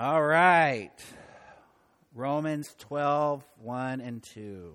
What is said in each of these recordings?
All right. Romans 12, 1 and 2.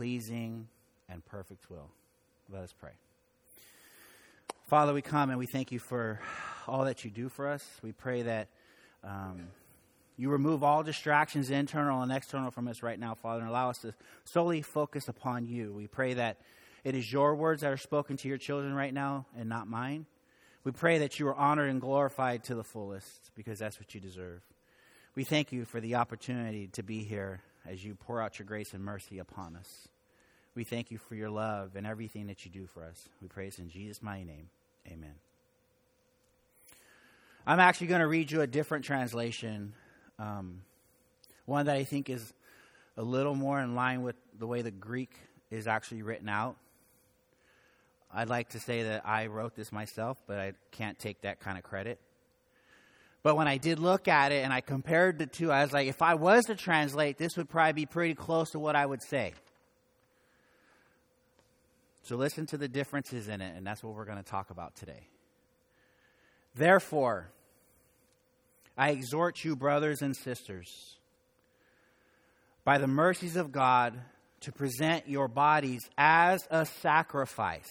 pleasing, and perfect will. Let us pray. Father, we come and we thank you for all that you do for us. We pray that um, you remove all distractions, internal and external, from us right now, Father, and allow us to solely focus upon you. We pray that it is your words that are spoken to your children right now and not mine. We pray that you are honored and glorified to the fullest because that's what you deserve. We thank you for the opportunity to be here as you pour out your grace and mercy upon us. We thank you for your love and everything that you do for us. We praise in Jesus' mighty name. Amen. I'm actually going to read you a different translation, um, one that I think is a little more in line with the way the Greek is actually written out. I'd like to say that I wrote this myself, but I can't take that kind of credit. But when I did look at it and I compared the two, I was like, if I was to translate, this would probably be pretty close to what I would say. So listen to the differences in it, and that's what we're going to talk about today. Therefore, I exhort you, brothers and sisters, by the mercies of God, to present your bodies as a sacrifice,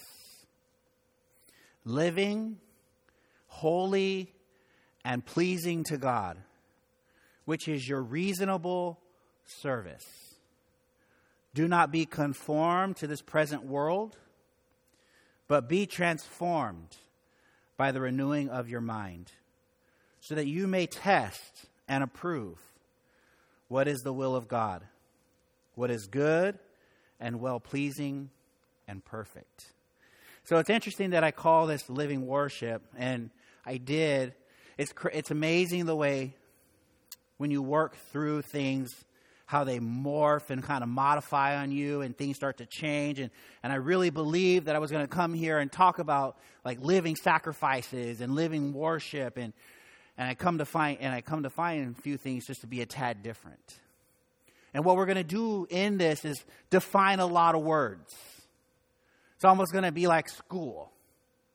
living, holy, and pleasing to God, which is your reasonable service. Do not be conformed to this present world, but be transformed by the renewing of your mind, so that you may test and approve what is the will of God, what is good and well pleasing and perfect. So it's interesting that I call this living worship, and I did. It's, it's amazing the way when you work through things how they morph and kind of modify on you and things start to change. And, and I really believe that I was going to come here and talk about like living sacrifices and living worship. And, and I come to find, and I come to find a few things just to be a tad different. And what we're going to do in this is define a lot of words. It's almost going to be like school.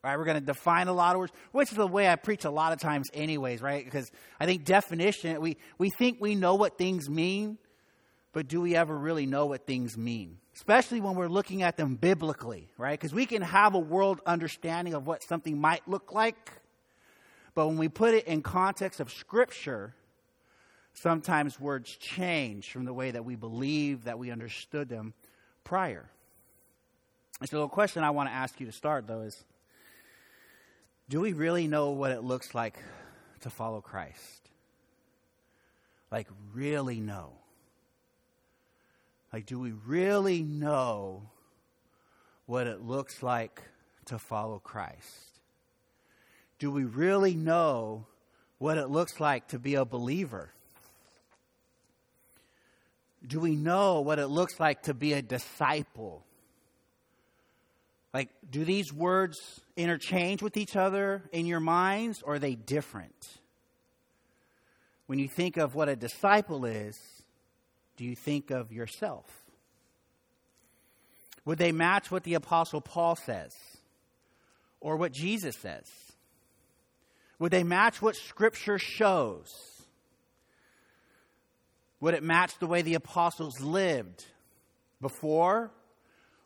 Right, we're going to define a lot of words, which is the way I preach a lot of times, anyways, right? Because I think definition, we, we think we know what things mean, but do we ever really know what things mean? Especially when we're looking at them biblically, right? Because we can have a world understanding of what something might look like, but when we put it in context of Scripture, sometimes words change from the way that we believe that we understood them prior. And so, the question I want to ask you to start, though, is do we really know what it looks like to follow Christ? Like, really know? Like, do we really know what it looks like to follow Christ? Do we really know what it looks like to be a believer? Do we know what it looks like to be a disciple? Like, do these words interchange with each other in your minds, or are they different? When you think of what a disciple is, do you think of yourself? Would they match what the Apostle Paul says or what Jesus says? Would they match what Scripture shows? Would it match the way the apostles lived before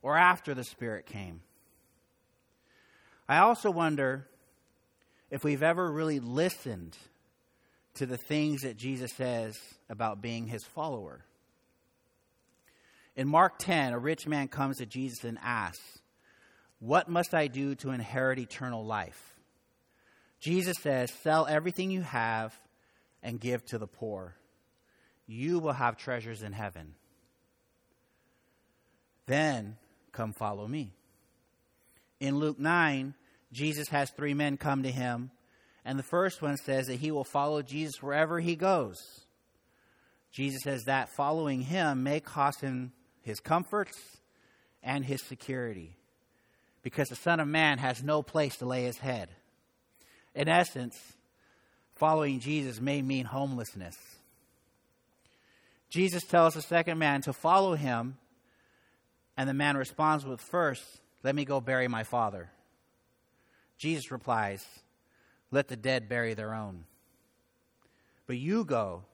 or after the Spirit came? I also wonder if we've ever really listened to the things that Jesus says about being his follower. In Mark 10, a rich man comes to Jesus and asks, What must I do to inherit eternal life? Jesus says, Sell everything you have and give to the poor. You will have treasures in heaven. Then come follow me. In Luke 9, Jesus has three men come to him, and the first one says that he will follow Jesus wherever he goes. Jesus says that following him may cost him his comforts and his security because the Son of Man has no place to lay his head. In essence, following Jesus may mean homelessness. Jesus tells the second man to follow him, and the man responds with, First, let me go bury my father. Jesus replies, Let the dead bury their own. But you go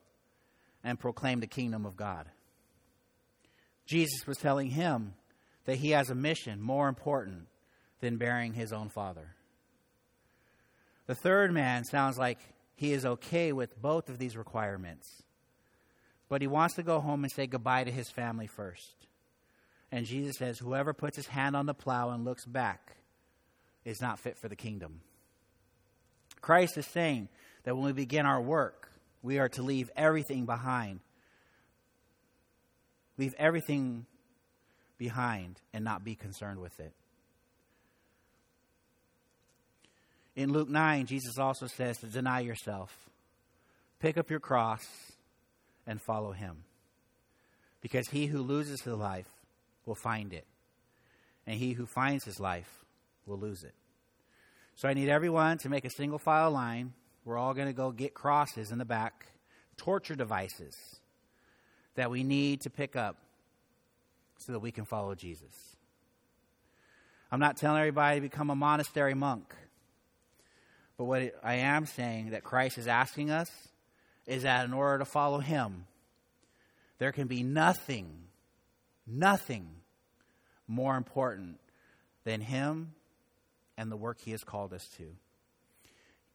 and proclaim the kingdom of God. Jesus was telling him that he has a mission more important than burying his own father. The third man sounds like he is okay with both of these requirements, but he wants to go home and say goodbye to his family first. And Jesus says, Whoever puts his hand on the plow and looks back is not fit for the kingdom. Christ is saying that when we begin our work, we are to leave everything behind. Leave everything behind and not be concerned with it. In Luke 9, Jesus also says to deny yourself, pick up your cross, and follow him. Because he who loses his life will find it, and he who finds his life will lose it. So I need everyone to make a single file line. We're all going to go get crosses in the back, torture devices that we need to pick up so that we can follow Jesus. I'm not telling everybody to become a monastery monk. But what I am saying that Christ is asking us is that in order to follow him, there can be nothing, nothing more important than him and the work he has called us to.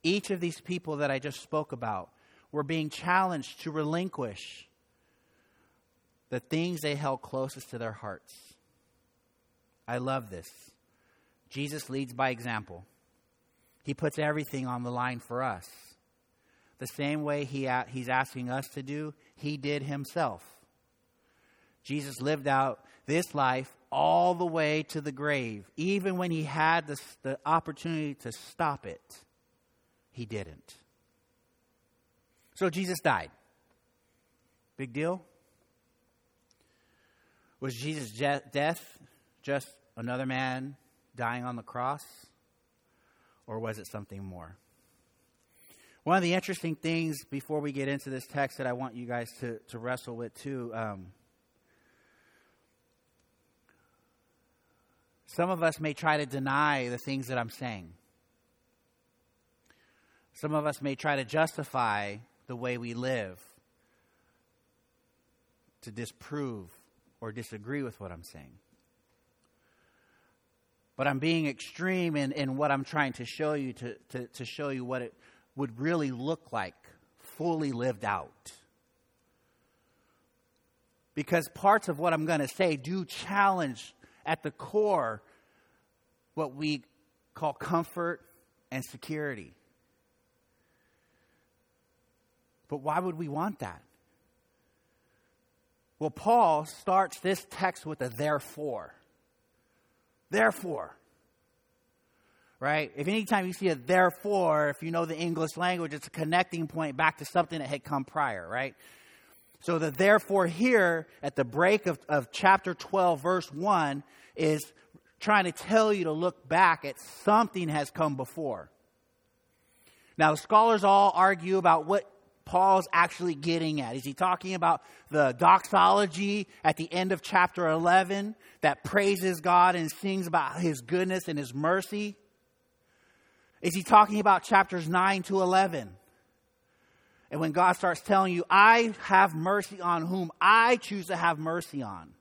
Each of these people that I just spoke about were being challenged to relinquish the things they held closest to their hearts. I love this. Jesus leads by example. He puts everything on the line for us. The same way he, he's asking us to do, he did himself. Jesus lived out this life all the way to the grave. Even when he had the, the opportunity to stop it, he didn't. So Jesus died. Big deal? Was Jesus' death just another man dying on the cross? Or was it something more? One of the interesting things before we get into this text that I want you guys to, to wrestle with too. Um, some of us may try to deny the things that I'm saying. Some of us may try to justify the way we live to disprove or disagree with what I'm saying. But I'm being extreme in, in what I'm trying to show you to, to, to show you what it would really look like fully lived out. Because parts of what I'm going to say do challenge at the core what we call comfort and security. But why would we want that? Well, Paul starts this text with a therefore. Therefore. Right? If anytime you see a therefore, if you know the English language, it's a connecting point back to something that had come prior, right? So the therefore here at the break of, of chapter 12, verse 1, is trying to tell you to look back at something has come before. Now, the scholars all argue about what Paul's actually getting at? Is he talking about the doxology at the end of chapter 11 that praises God and sings about his goodness and his mercy? Is he talking about chapters 9 to 11? And when God starts telling you, I have mercy on whom I choose to have mercy on.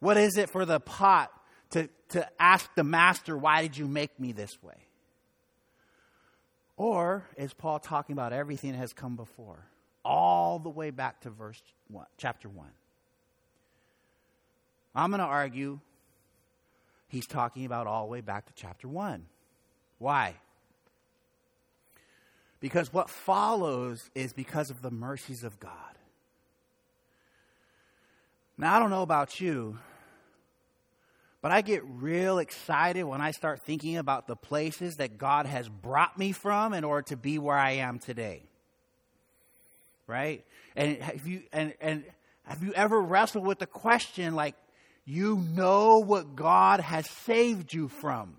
What is it for the pot to, to ask the master, why did you make me this way? Or is Paul talking about everything that has come before, all the way back to verse one, chapter 1? I'm going to argue he's talking about all the way back to chapter 1. Why? Because what follows is because of the mercies of God. Now, I don't know about you, but I get real excited when I start thinking about the places that God has brought me from in order to be where I am today. Right? And have you and, and have you ever wrestled with the question like you know what God has saved you from?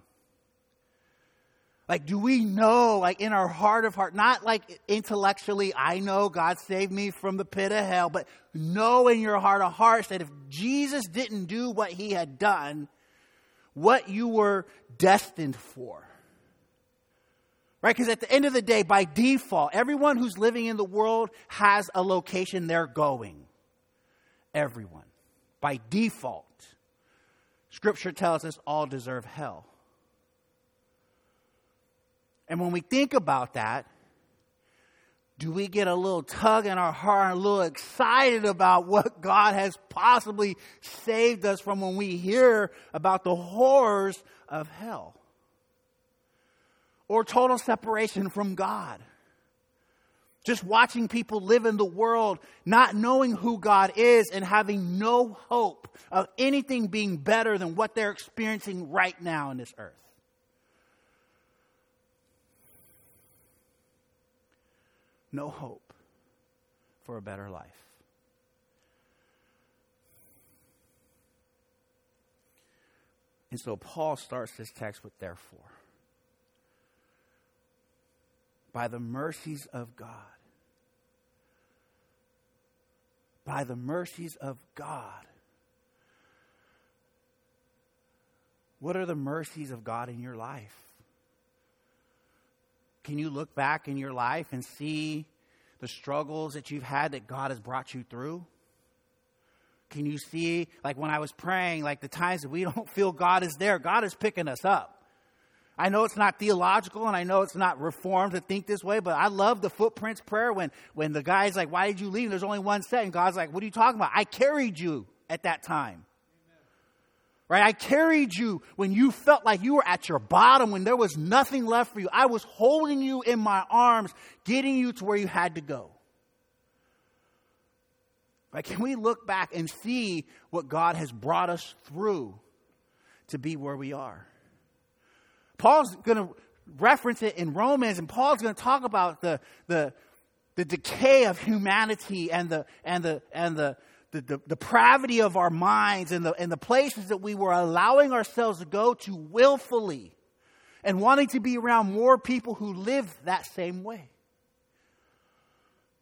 Like, do we know, like in our heart of heart, not like intellectually, I know God saved me from the pit of hell, but know in your heart of hearts that if Jesus didn't do what he had done, what you were destined for. Right? Because at the end of the day, by default, everyone who's living in the world has a location they're going. Everyone. By default. Scripture tells us all deserve hell. And when we think about that, do we get a little tug in our heart, a little excited about what God has possibly saved us from when we hear about the horrors of hell? Or total separation from God? Just watching people live in the world, not knowing who God is and having no hope of anything being better than what they're experiencing right now in this earth. No hope for a better life. And so Paul starts this text with therefore. By the mercies of God. By the mercies of God. What are the mercies of God in your life? Can you look back in your life and see the struggles that you've had that God has brought you through? Can you see, like when I was praying, like the times that we don't feel God is there, God is picking us up. I know it's not theological and I know it's not reformed to think this way, but I love the footprints prayer when, when the guy's like, Why did you leave? There's only one set. And God's like, What are you talking about? I carried you at that time. Right? I carried you when you felt like you were at your bottom, when there was nothing left for you. I was holding you in my arms, getting you to where you had to go. Right? Can we look back and see what God has brought us through to be where we are? Paul's going to reference it in Romans, and Paul's going to talk about the, the, the decay of humanity and the, and the, and the, the, the depravity of our minds and the, and the places that we were allowing ourselves to go to willfully and wanting to be around more people who live that same way.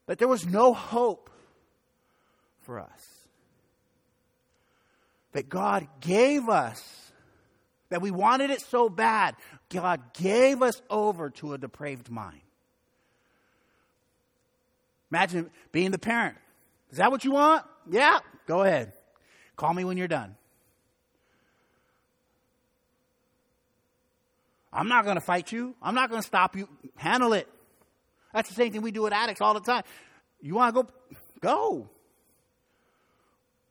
But there was no hope for us. That God gave us, that we wanted it so bad, God gave us over to a depraved mind. Imagine being the parent. Is that what you want? Yeah, go ahead. Call me when you're done. I'm not going to fight you. I'm not going to stop you. Handle it. That's the same thing we do with addicts all the time. You want to go? Go.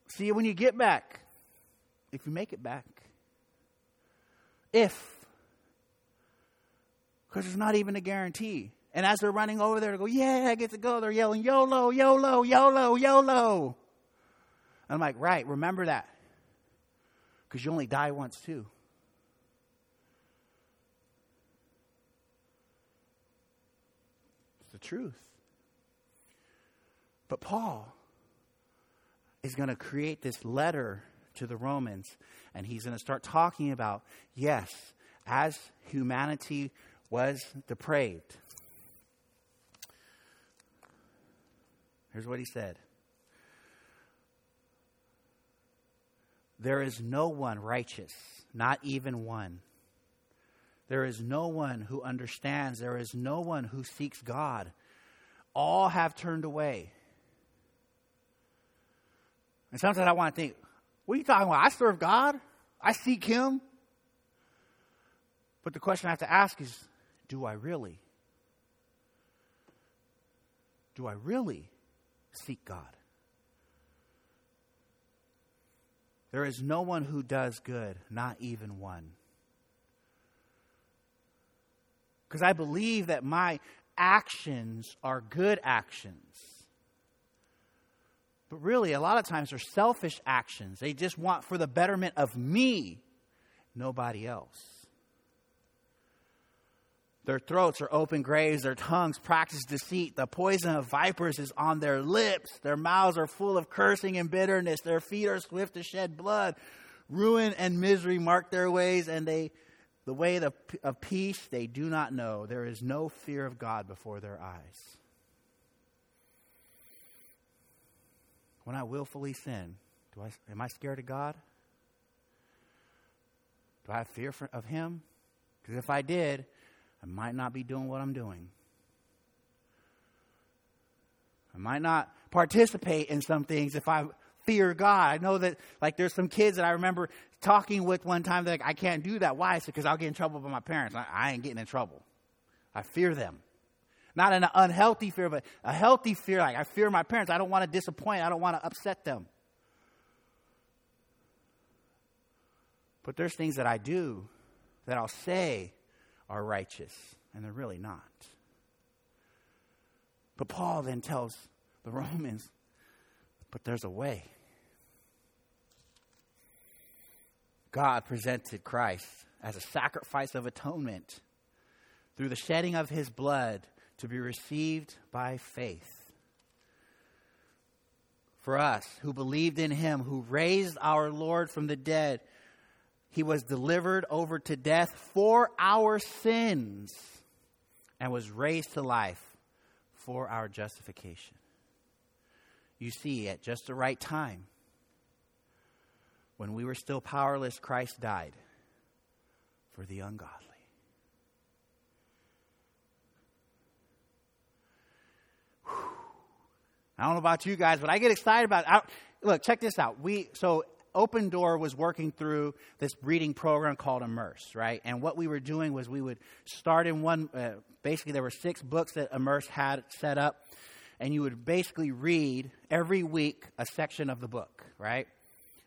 See you when you get back. If you make it back. If. Because it's not even a guarantee. And as they're running over there to go, yeah, I get to go, they're yelling, YOLO, YOLO, YOLO, YOLO. I'm like, right, remember that. Because you only die once, too. It's the truth. But Paul is going to create this letter to the Romans, and he's going to start talking about, yes, as humanity was depraved. Here's what he said. There is no one righteous, not even one. There is no one who understands. There is no one who seeks God. All have turned away. And sometimes I want to think, what are you talking about? I serve God. I seek Him. But the question I have to ask is do I really? Do I really seek God? There is no one who does good, not even one. Because I believe that my actions are good actions. But really, a lot of times they're selfish actions. They just want for the betterment of me, nobody else. Their throats are open graves, their tongues practice deceit. The poison of vipers is on their lips. Their mouths are full of cursing and bitterness. Their feet are swift to shed blood. Ruin and misery mark their ways, and they the way of, of peace they do not know. There is no fear of God before their eyes. When I willfully sin, do I, am I scared of God? Do I have fear for, of Him? Because if I did, I might not be doing what I'm doing. I might not participate in some things if I fear God. I know that, like, there's some kids that I remember talking with one time that like, I can't do that. Why? Because I'll get in trouble with my parents. I, I ain't getting in trouble. I fear them. Not an unhealthy fear, but a healthy fear. Like, I fear my parents. I don't want to disappoint. I don't want to upset them. But there's things that I do that I'll say are righteous, and they're really not. But Paul then tells the Romans, but there's a way. God presented Christ as a sacrifice of atonement through the shedding of his blood to be received by faith. For us who believed in him, who raised our Lord from the dead, he was delivered over to death for our sins and was raised to life for our justification. You see, at just the right time, when we were still powerless, Christ died for the ungodly. I don't know about you guys, but I get excited about it. look, check this out. We so Open Door was working through this reading program called Immerse, right? And what we were doing was we would start in one, uh, basically, there were six books that Immerse had set up, and you would basically read every week a section of the book, right?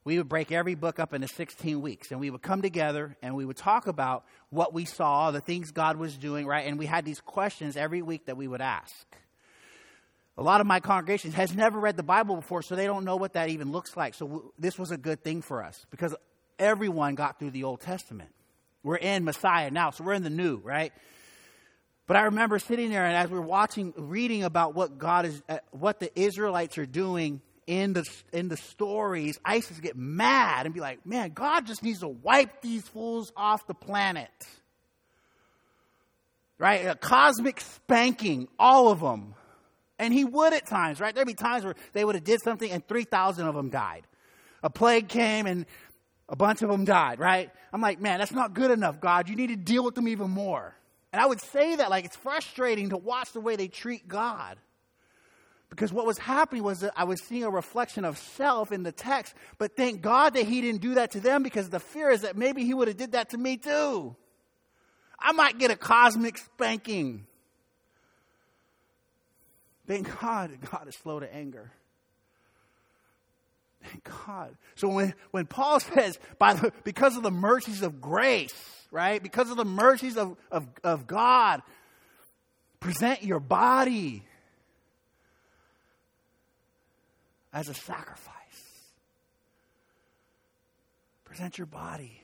We would break every book up into 16 weeks, and we would come together and we would talk about what we saw, the things God was doing, right? And we had these questions every week that we would ask. A lot of my congregation has never read the Bible before, so they don't know what that even looks like. So w- this was a good thing for us because everyone got through the Old Testament. We're in Messiah now, so we're in the new, right? But I remember sitting there and as we are watching, reading about what God is, uh, what the Israelites are doing in the in the stories, ISIS get mad and be like, "Man, God just needs to wipe these fools off the planet." Right? A cosmic spanking, all of them. And he would at times, right? There'd be times where they would have did something and 3,000 of them died. A plague came and a bunch of them died, right? I'm like, man, that's not good enough, God. You need to deal with them even more. And I would say that like it's frustrating to watch the way they treat God. Because what was happening was that I was seeing a reflection of self in the text, but thank God that he didn't do that to them because the fear is that maybe he would have did that to me too. I might get a cosmic spanking. Thank God God is slow to anger. Thank God. So when, when Paul says, by the, because of the mercies of grace, right? Because of the mercies of, of, of God, present your body as a sacrifice. Present your body.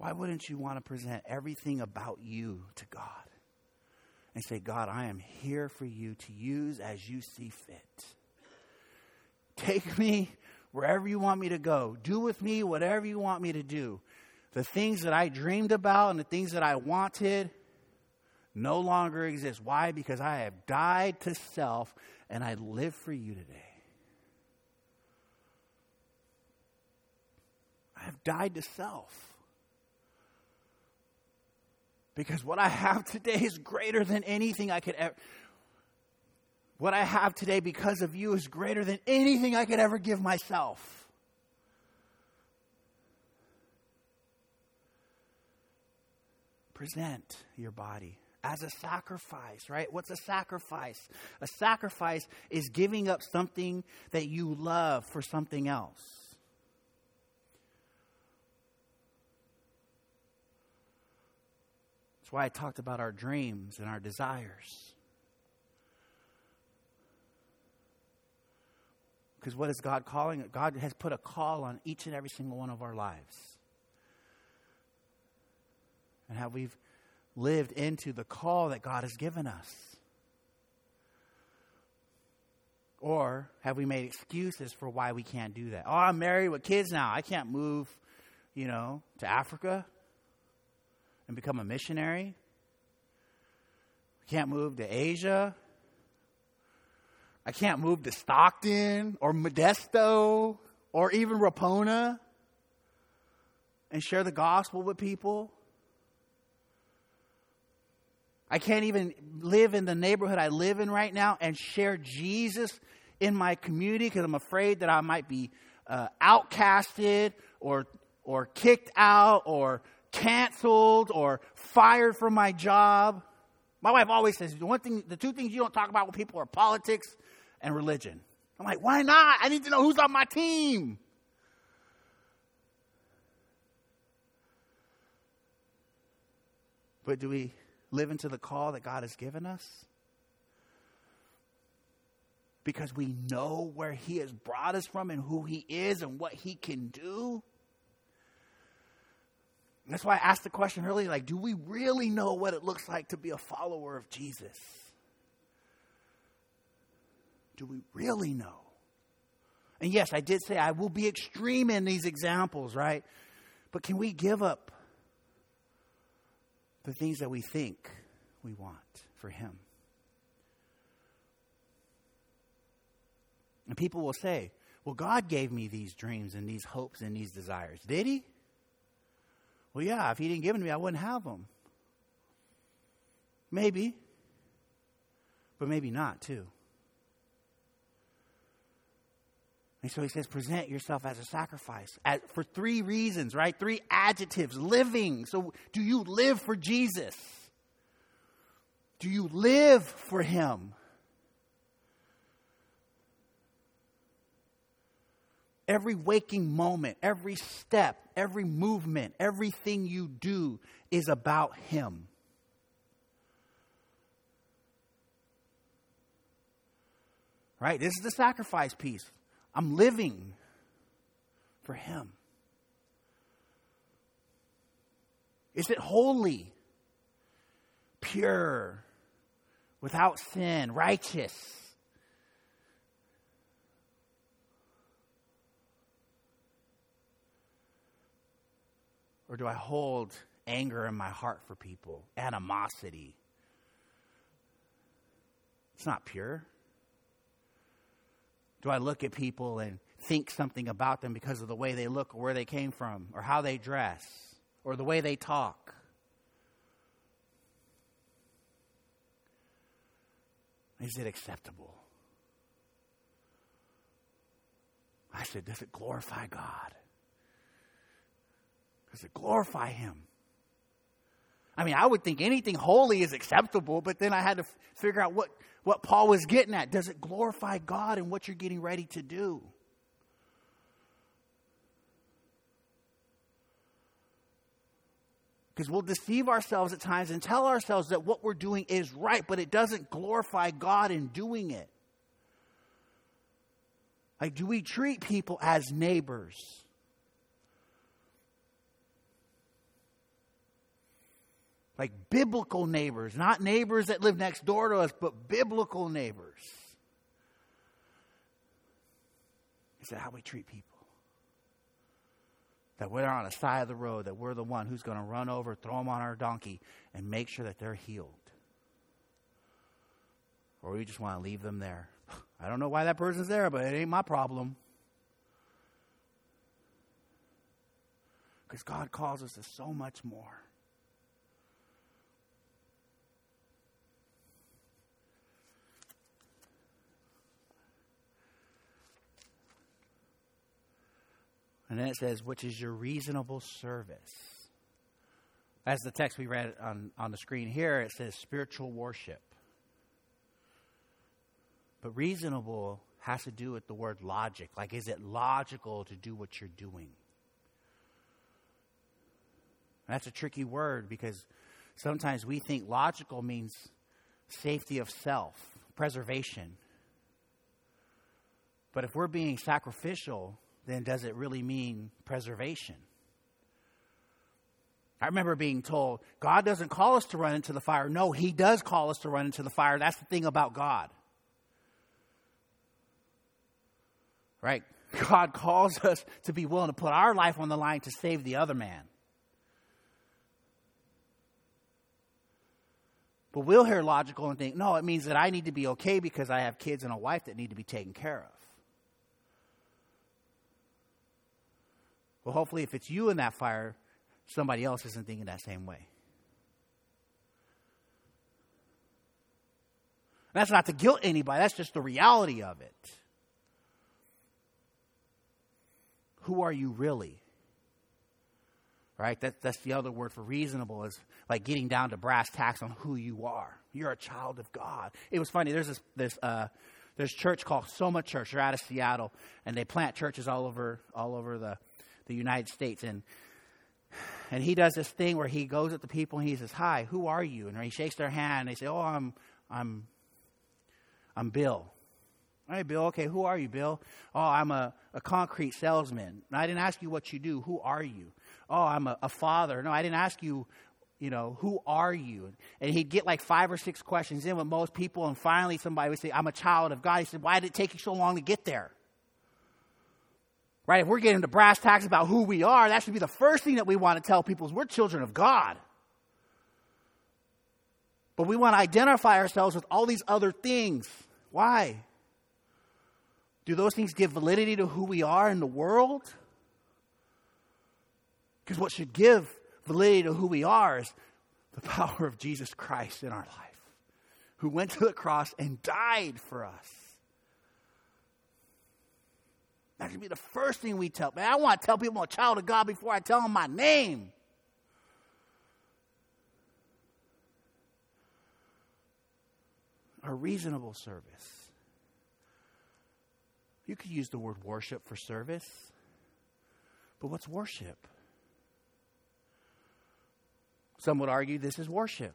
Why wouldn't you want to present everything about you to God and say, God, I am here for you to use as you see fit? Take me wherever you want me to go. Do with me whatever you want me to do. The things that I dreamed about and the things that I wanted no longer exist. Why? Because I have died to self and I live for you today. I have died to self. Because what I have today is greater than anything I could ever. What I have today because of you is greater than anything I could ever give myself. Present your body as a sacrifice, right? What's a sacrifice? A sacrifice is giving up something that you love for something else. That's why I talked about our dreams and our desires. Because what is God calling? God has put a call on each and every single one of our lives and how we've lived into the call that God has given us? Or have we made excuses for why we can't do that? Oh, I'm married with kids now. I can't move, you know, to Africa and become a missionary. I can't move to Asia. I can't move to Stockton or Modesto or even Rapona and share the gospel with people. I can't even live in the neighborhood I live in right now and share Jesus in my community because I'm afraid that I might be uh, outcasted or or kicked out or canceled or fired from my job. My wife always says the one thing, the two things you don't talk about with people are politics and religion. I'm like, why not? I need to know who's on my team. But do we live into the call that God has given us? Because we know where He has brought us from and who He is and what He can do. That's why I asked the question earlier like, do we really know what it looks like to be a follower of Jesus? Do we really know? And yes, I did say I will be extreme in these examples, right? But can we give up the things that we think we want for Him. And people will say, Well, God gave me these dreams and these hopes and these desires. Did He? Well, yeah, if He didn't give them to me, I wouldn't have them. Maybe. But maybe not, too. And so he says, present yourself as a sacrifice as, for three reasons, right? Three adjectives. Living. So, do you live for Jesus? Do you live for him? Every waking moment, every step, every movement, everything you do is about him. Right? This is the sacrifice piece. I'm living for Him. Is it holy, pure, without sin, righteous? Or do I hold anger in my heart for people, animosity? It's not pure. Do I look at people and think something about them because of the way they look or where they came from or how they dress or the way they talk? Is it acceptable? I said, does it glorify God? Does it glorify Him? I mean, I would think anything holy is acceptable, but then I had to f- figure out what what Paul was getting at. Does it glorify God in what you're getting ready to do? Because we'll deceive ourselves at times and tell ourselves that what we're doing is right, but it doesn't glorify God in doing it. Like, do we treat people as neighbors? Like biblical neighbors, not neighbors that live next door to us, but biblical neighbors. Is that how we treat people? That we're on the side of the road, that we're the one who's going to run over, throw them on our donkey, and make sure that they're healed. Or we just want to leave them there. I don't know why that person's there, but it ain't my problem. Because God calls us to so much more. And then it says, which is your reasonable service. As the text we read on, on the screen here, it says spiritual worship. But reasonable has to do with the word logic. Like, is it logical to do what you're doing? that's a tricky word because sometimes we think logical means safety of self, preservation. But if we're being sacrificial, then does it really mean preservation? I remember being told, God doesn't call us to run into the fire. No, He does call us to run into the fire. That's the thing about God. Right? God calls us to be willing to put our life on the line to save the other man. But we'll hear logical and think, no, it means that I need to be okay because I have kids and a wife that need to be taken care of. Well, hopefully, if it's you in that fire, somebody else isn't thinking that same way. That's not to guilt anybody, that's just the reality of it. Who are you really? Right? That, that's the other word for reasonable is like getting down to brass tacks on who you are. You're a child of God. It was funny. There's this, this uh, there's church called Soma Church. They're out of Seattle, and they plant churches all over all over the the United States. And and he does this thing where he goes at the people and he says, "Hi, who are you?" And he shakes their hand. and They say, "Oh, I'm I'm I'm Bill." All right, Bill. Okay, who are you, Bill? Oh, I'm a, a concrete salesman. I didn't ask you what you do. Who are you? Oh, I'm a, a father. No, I didn't ask you you know, who are you? And he'd get like five or six questions in with most people, and finally somebody would say, I'm a child of God. He said, Why did it take you so long to get there? Right? If we're getting to brass tacks about who we are, that should be the first thing that we want to tell people is we're children of God. But we want to identify ourselves with all these other things. Why? Do those things give validity to who we are in the world? Because what should give validity to who we are is the power of Jesus Christ in our life, who went to the cross and died for us. That should be the first thing we tell. Man, I want to tell people I'm a child of God before I tell them my name. A reasonable service. You could use the word worship for service, but what's worship? Some would argue this is worship.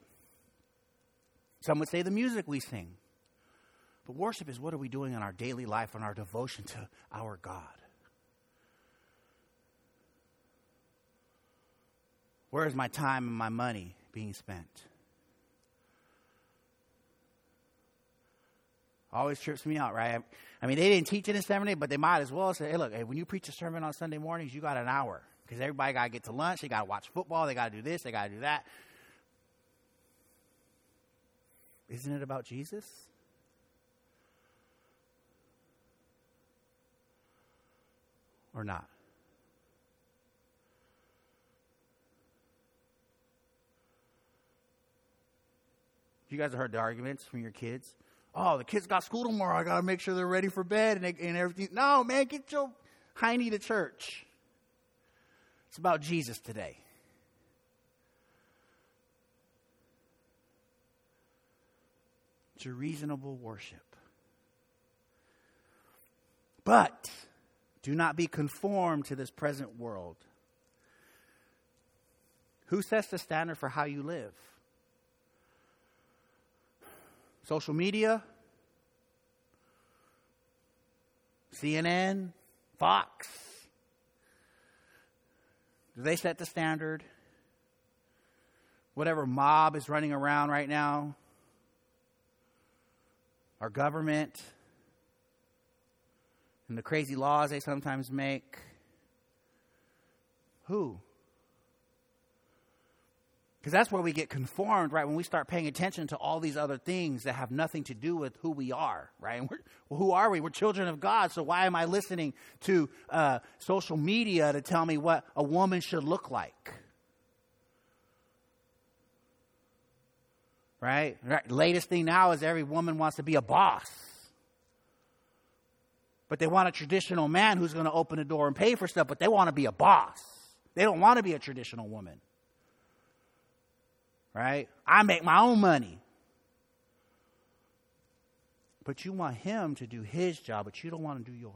Some would say the music we sing. But worship is what are we doing in our daily life and our devotion to our God? Where is my time and my money being spent? Always trips me out, right? I mean, they didn't teach it in days, but they might as well say, hey, look, hey, when you preach a sermon on Sunday mornings, you got an hour. Because everybody got to get to lunch, they got to watch football, they got to do this, they got to do that. Isn't it about Jesus? Or not? You guys have heard the arguments from your kids. Oh, the kids got school tomorrow. I got to make sure they're ready for bed and, and everything. No, man, get your hiney to church. It's about Jesus today. It's a reasonable worship. But do not be conformed to this present world. Who sets the standard for how you live? Social media? CNN? Fox? Do they set the standard? Whatever mob is running around right now? Our government? And the crazy laws they sometimes make. Who? Because that's where we get conformed, right? When we start paying attention to all these other things that have nothing to do with who we are, right? Well, who are we? We're children of God, so why am I listening to uh, social media to tell me what a woman should look like? Right? right? Latest thing now is every woman wants to be a boss. But they want a traditional man who's going to open the door and pay for stuff, but they want to be a boss. They don't want to be a traditional woman. Right? I make my own money. But you want him to do his job, but you don't want to do yours.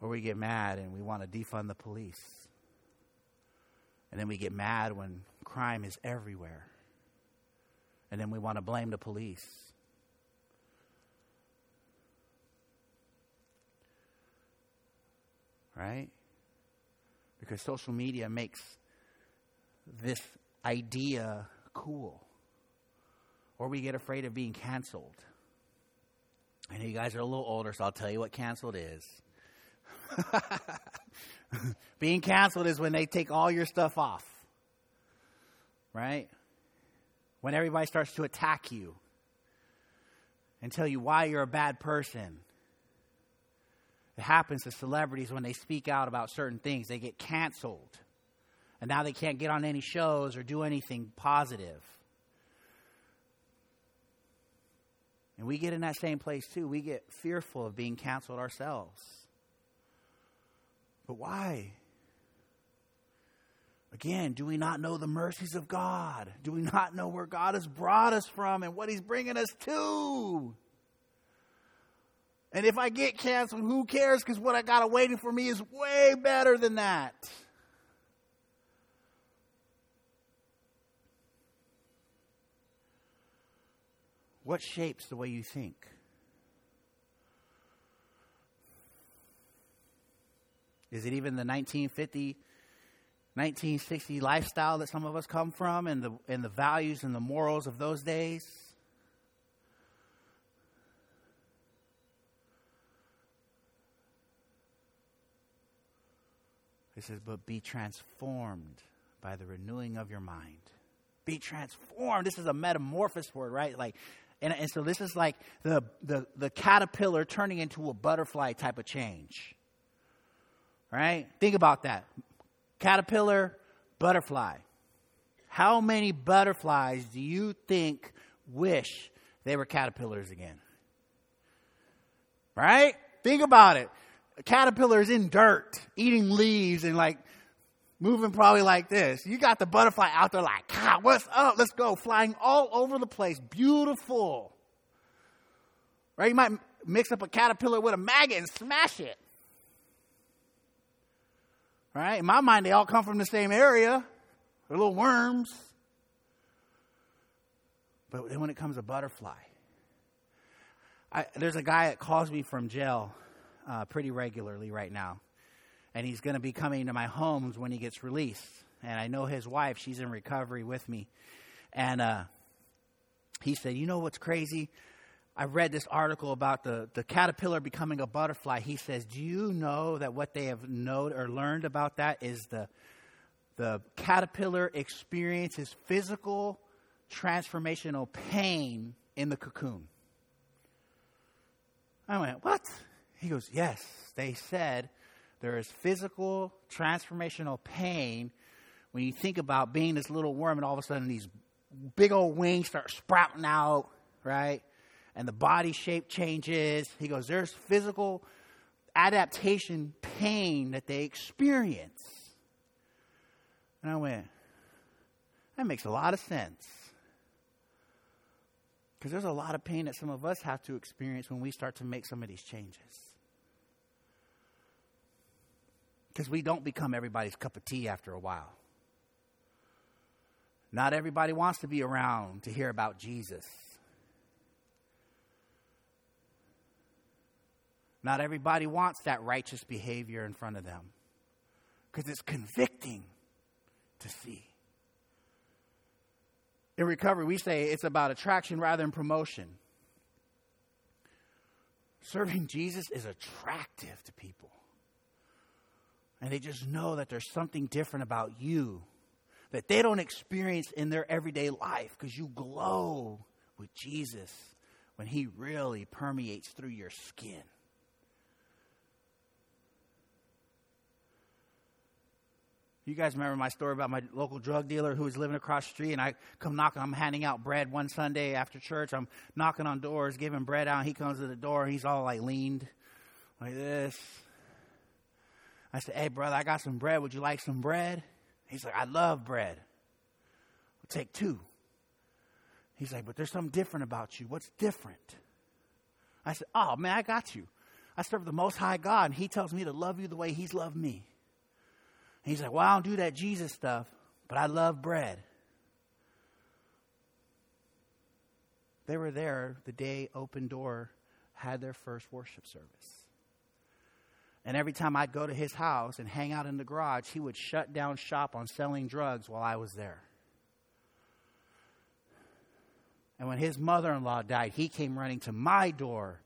Or we get mad and we want to defund the police. And then we get mad when crime is everywhere. And then we want to blame the police. Right? Because social media makes this idea cool. Or we get afraid of being canceled. I know you guys are a little older, so I'll tell you what canceled is. Being canceled is when they take all your stuff off. Right? When everybody starts to attack you and tell you why you're a bad person. It happens to celebrities when they speak out about certain things, they get canceled. And now they can't get on any shows or do anything positive. And we get in that same place too. We get fearful of being canceled ourselves. But why? Again, do we not know the mercies of God? Do we not know where God has brought us from and what He's bringing us to? And if I get canceled, who cares? Because what I got waiting for me is way better than that. What shapes the way you think? Is it even the 1950, 1960 lifestyle that some of us come from and the, and the values and the morals of those days? It says, but be transformed by the renewing of your mind. Be transformed. This is a metamorphosis word, right? Like, and, and so this is like the, the, the caterpillar turning into a butterfly type of change. Right? Think about that. Caterpillar, butterfly. How many butterflies do you think wish they were caterpillars again? Right? Think about it. A caterpillar is in dirt, eating leaves and like moving probably like this. You got the butterfly out there like, God, what's up? Let's go. Flying all over the place. Beautiful. Right? You might mix up a caterpillar with a maggot and smash it. Right? In my mind, they all come from the same area. They're little worms. But then when it comes to butterfly, I, there's a guy that calls me from jail uh, pretty regularly right now. And he's going to be coming to my homes when he gets released. And I know his wife, she's in recovery with me. And uh, he said, You know what's crazy? I read this article about the, the caterpillar becoming a butterfly. He says, Do you know that what they have known or learned about that is the, the caterpillar experiences physical transformational pain in the cocoon? I went, What? He goes, Yes. They said there is physical transformational pain when you think about being this little worm and all of a sudden these big old wings start sprouting out, right? And the body shape changes. He goes, there's physical adaptation pain that they experience. And I went, that makes a lot of sense. Because there's a lot of pain that some of us have to experience when we start to make some of these changes. Because we don't become everybody's cup of tea after a while. Not everybody wants to be around to hear about Jesus. Not everybody wants that righteous behavior in front of them because it's convicting to see. In recovery, we say it's about attraction rather than promotion. Serving Jesus is attractive to people. And they just know that there's something different about you that they don't experience in their everyday life because you glow with Jesus when he really permeates through your skin. You guys remember my story about my local drug dealer who was living across the street, and I come knocking. I'm handing out bread one Sunday after church. I'm knocking on doors, giving bread out. He comes to the door. He's all like leaned like this. I said, "Hey, brother, I got some bread. Would you like some bread?" He's like, "I love bread. We'll take two. He's like, "But there's something different about you. What's different?" I said, "Oh man, I got you. I serve the Most High God, and He tells me to love you the way He's loved me." And he's like, Well, I don't do that Jesus stuff, but I love bread. They were there the day Open Door had their first worship service. And every time I'd go to his house and hang out in the garage, he would shut down shop on selling drugs while I was there. And when his mother in law died, he came running to my door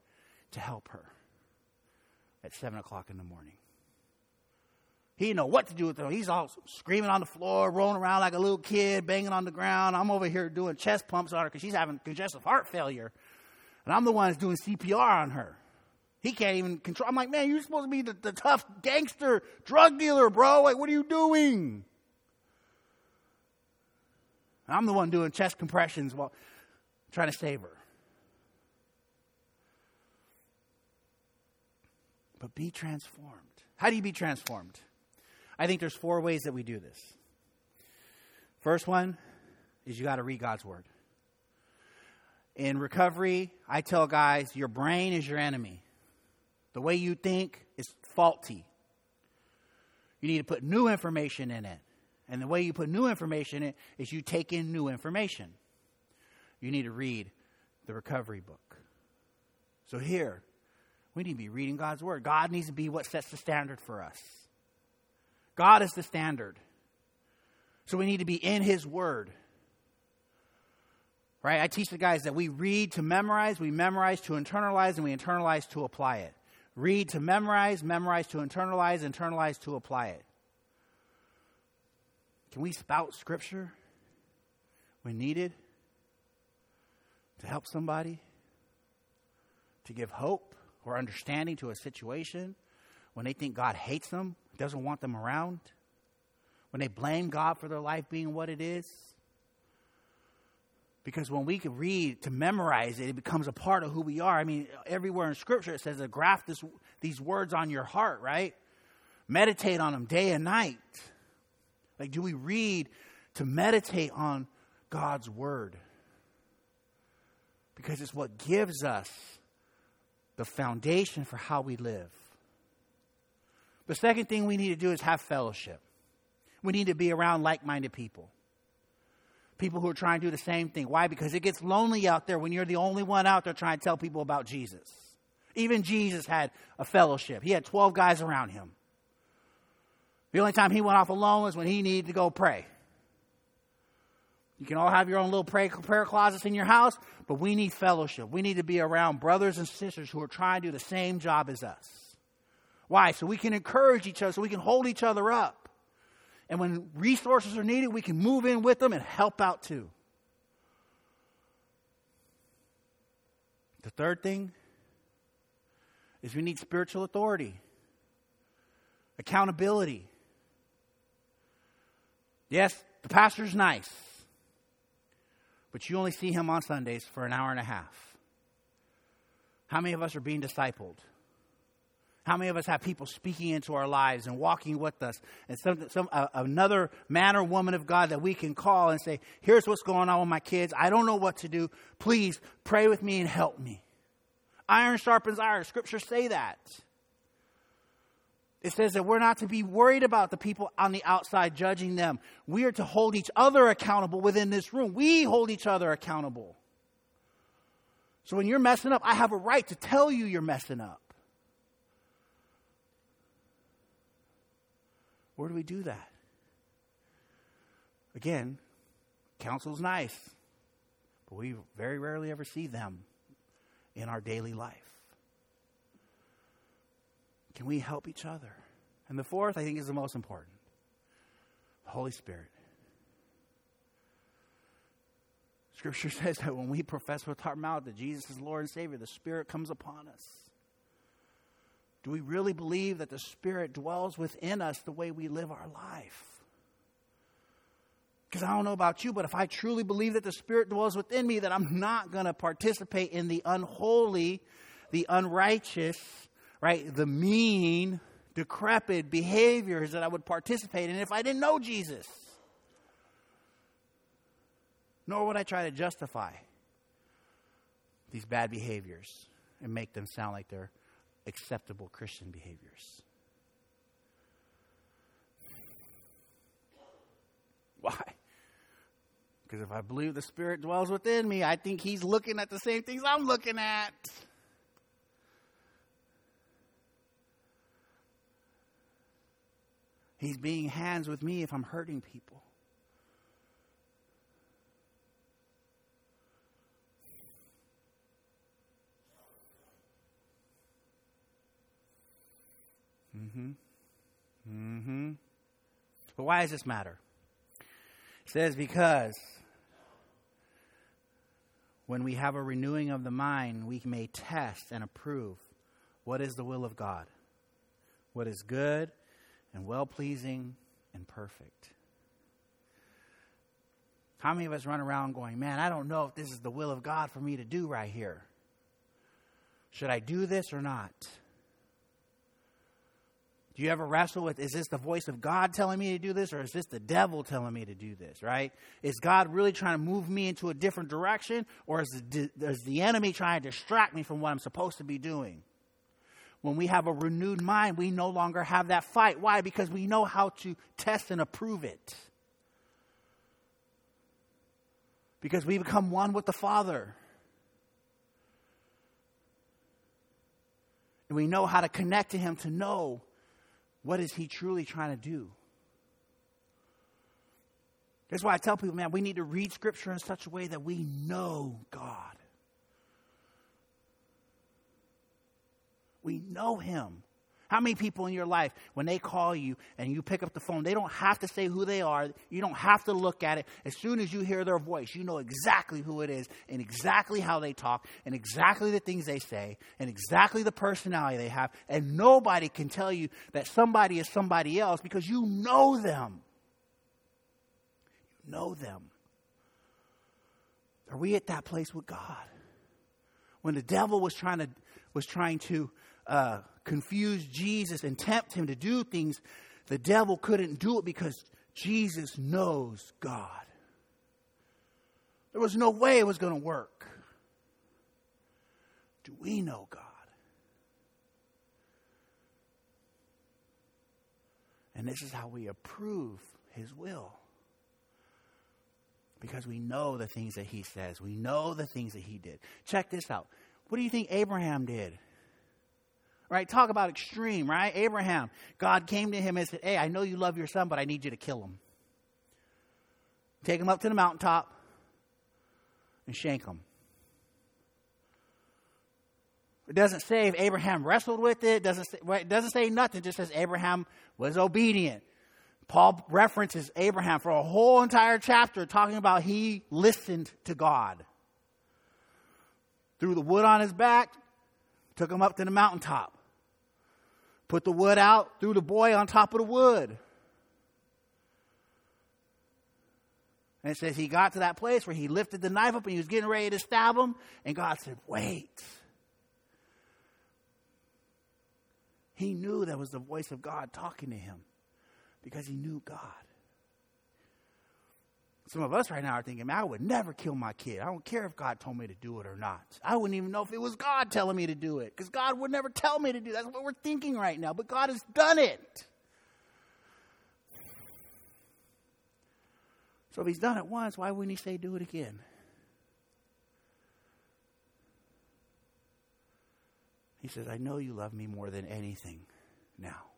to help her at 7 o'clock in the morning. He didn't know what to do with them. He's all screaming on the floor, rolling around like a little kid, banging on the ground. I'm over here doing chest pumps on her because she's having congestive heart failure. And I'm the one that's doing CPR on her. He can't even control. I'm like, man, you're supposed to be the, the tough gangster drug dealer, bro. Like, what are you doing? And I'm the one doing chest compressions while trying to save her. But be transformed. How do you be transformed? I think there's four ways that we do this. First one is you got to read God's word. In recovery, I tell guys your brain is your enemy. The way you think is faulty. You need to put new information in it. And the way you put new information in it is you take in new information. You need to read the recovery book. So here, we need to be reading God's word. God needs to be what sets the standard for us. God is the standard. So we need to be in His Word. Right? I teach the guys that we read to memorize, we memorize to internalize, and we internalize to apply it. Read to memorize, memorize to internalize, internalize to apply it. Can we spout Scripture when needed to help somebody? To give hope or understanding to a situation when they think God hates them doesn't want them around, when they blame God for their life being what it is. Because when we can read to memorize it, it becomes a part of who we are. I mean, everywhere in Scripture it says to graft this, these words on your heart, right? Meditate on them day and night. Like, do we read to meditate on God's Word? Because it's what gives us the foundation for how we live. The second thing we need to do is have fellowship. We need to be around like minded people. People who are trying to do the same thing. Why? Because it gets lonely out there when you're the only one out there trying to tell people about Jesus. Even Jesus had a fellowship, he had 12 guys around him. The only time he went off alone was when he needed to go pray. You can all have your own little pray, prayer closets in your house, but we need fellowship. We need to be around brothers and sisters who are trying to do the same job as us. Why? So we can encourage each other, so we can hold each other up. And when resources are needed, we can move in with them and help out too. The third thing is we need spiritual authority, accountability. Yes, the pastor's nice, but you only see him on Sundays for an hour and a half. How many of us are being discipled? How many of us have people speaking into our lives and walking with us, and some, some uh, another man or woman of God that we can call and say, "Here's what's going on with my kids. I don't know what to do. Please pray with me and help me." Iron sharpens iron. Scriptures say that. It says that we're not to be worried about the people on the outside judging them. We are to hold each other accountable within this room. We hold each other accountable. So when you're messing up, I have a right to tell you you're messing up. Where do we do that? Again, counsel's nice, but we very rarely ever see them in our daily life. Can we help each other? And the fourth, I think, is the most important the Holy Spirit. Scripture says that when we profess with our mouth that Jesus is Lord and Savior, the Spirit comes upon us. Do we really believe that the Spirit dwells within us the way we live our life? Because I don't know about you, but if I truly believe that the Spirit dwells within me, that I'm not going to participate in the unholy, the unrighteous, right, the mean, decrepit behaviors that I would participate in if I didn't know Jesus. Nor would I try to justify these bad behaviors and make them sound like they're acceptable Christian behaviors. Why? Because if I believe the Spirit dwells within me, I think He's looking at the same things I'm looking at. He's being hands with me if I'm hurting people. Mm-hmm. Mm-hmm. But why does this matter? It says because when we have a renewing of the mind, we may test and approve what is the will of God, what is good and well pleasing and perfect. How many of us run around going, Man, I don't know if this is the will of God for me to do right here? Should I do this or not? Do you ever wrestle with, is this the voice of God telling me to do this, or is this the devil telling me to do this, right? Is God really trying to move me into a different direction, or is the, is the enemy trying to distract me from what I'm supposed to be doing? When we have a renewed mind, we no longer have that fight. Why? Because we know how to test and approve it. Because we become one with the Father. And we know how to connect to Him to know what is he truly trying to do? That's why I tell people, man, we need to read Scripture in such a way that we know God. We know Him. How many people in your life, when they call you and you pick up the phone, they don't have to say who they are. You don't have to look at it. As soon as you hear their voice, you know exactly who it is and exactly how they talk and exactly the things they say and exactly the personality they have. And nobody can tell you that somebody is somebody else because you know them. You know them. Are we at that place with God? When the devil was trying to was trying to uh, confuse Jesus and tempt him to do things, the devil couldn't do it because Jesus knows God. There was no way it was going to work. Do we know God? And this is how we approve His will. Because we know the things that He says, we know the things that He did. Check this out. What do you think Abraham did? Right? Talk about extreme, right? Abraham, God came to him and said, Hey, I know you love your son, but I need you to kill him. Take him up to the mountaintop and shank him. It doesn't say if Abraham wrestled with it. Doesn't say, it doesn't say nothing. It just says Abraham was obedient. Paul references Abraham for a whole entire chapter talking about he listened to God. Threw the wood on his back, took him up to the mountaintop. Put the wood out, threw the boy on top of the wood. And it says he got to that place where he lifted the knife up and he was getting ready to stab him. And God said, Wait. He knew that was the voice of God talking to him because he knew God. Some of us right now are thinking, man, I would never kill my kid. I don't care if God told me to do it or not. I wouldn't even know if it was God telling me to do it because God would never tell me to do that. That's what we're thinking right now. But God has done it. So if He's done it once, why wouldn't He say do it again? He says, I know you love me more than anything now.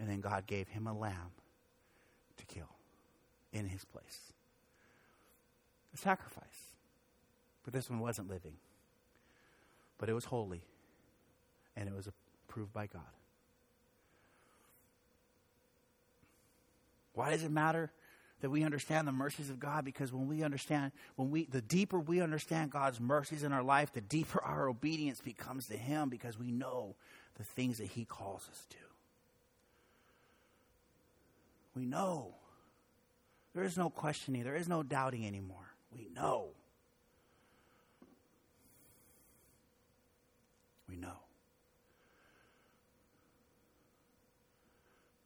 And then God gave him a lamb to kill in his place. A sacrifice. But this one wasn't living. But it was holy. And it was approved by God. Why does it matter that we understand the mercies of God? Because when we understand, when we the deeper we understand God's mercies in our life, the deeper our obedience becomes to Him because we know the things that He calls us to. We know. There is no questioning, there is no doubting anymore. We know. We know.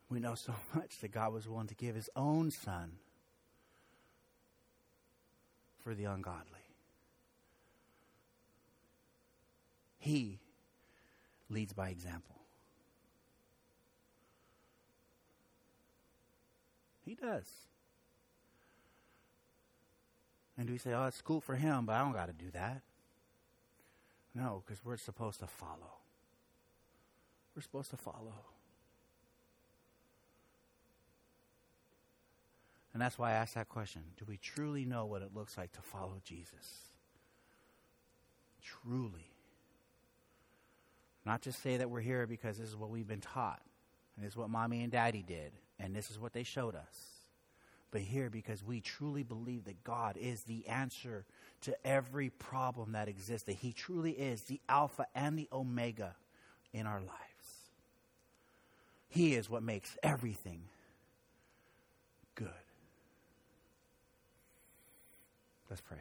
We know so much that God was willing to give his own son for the ungodly. He leads by example. He does. And do we say, oh, it's cool for him, but I don't got to do that. No, because we're supposed to follow. We're supposed to follow. And that's why I asked that question. Do we truly know what it looks like to follow Jesus? Truly. Not just say that we're here because this is what we've been taught, and this is what mommy and daddy did, and this is what they showed us. But here because we truly believe that God is the answer to every problem that exists, that He truly is the Alpha and the Omega in our lives. He is what makes everything good. Let's pray.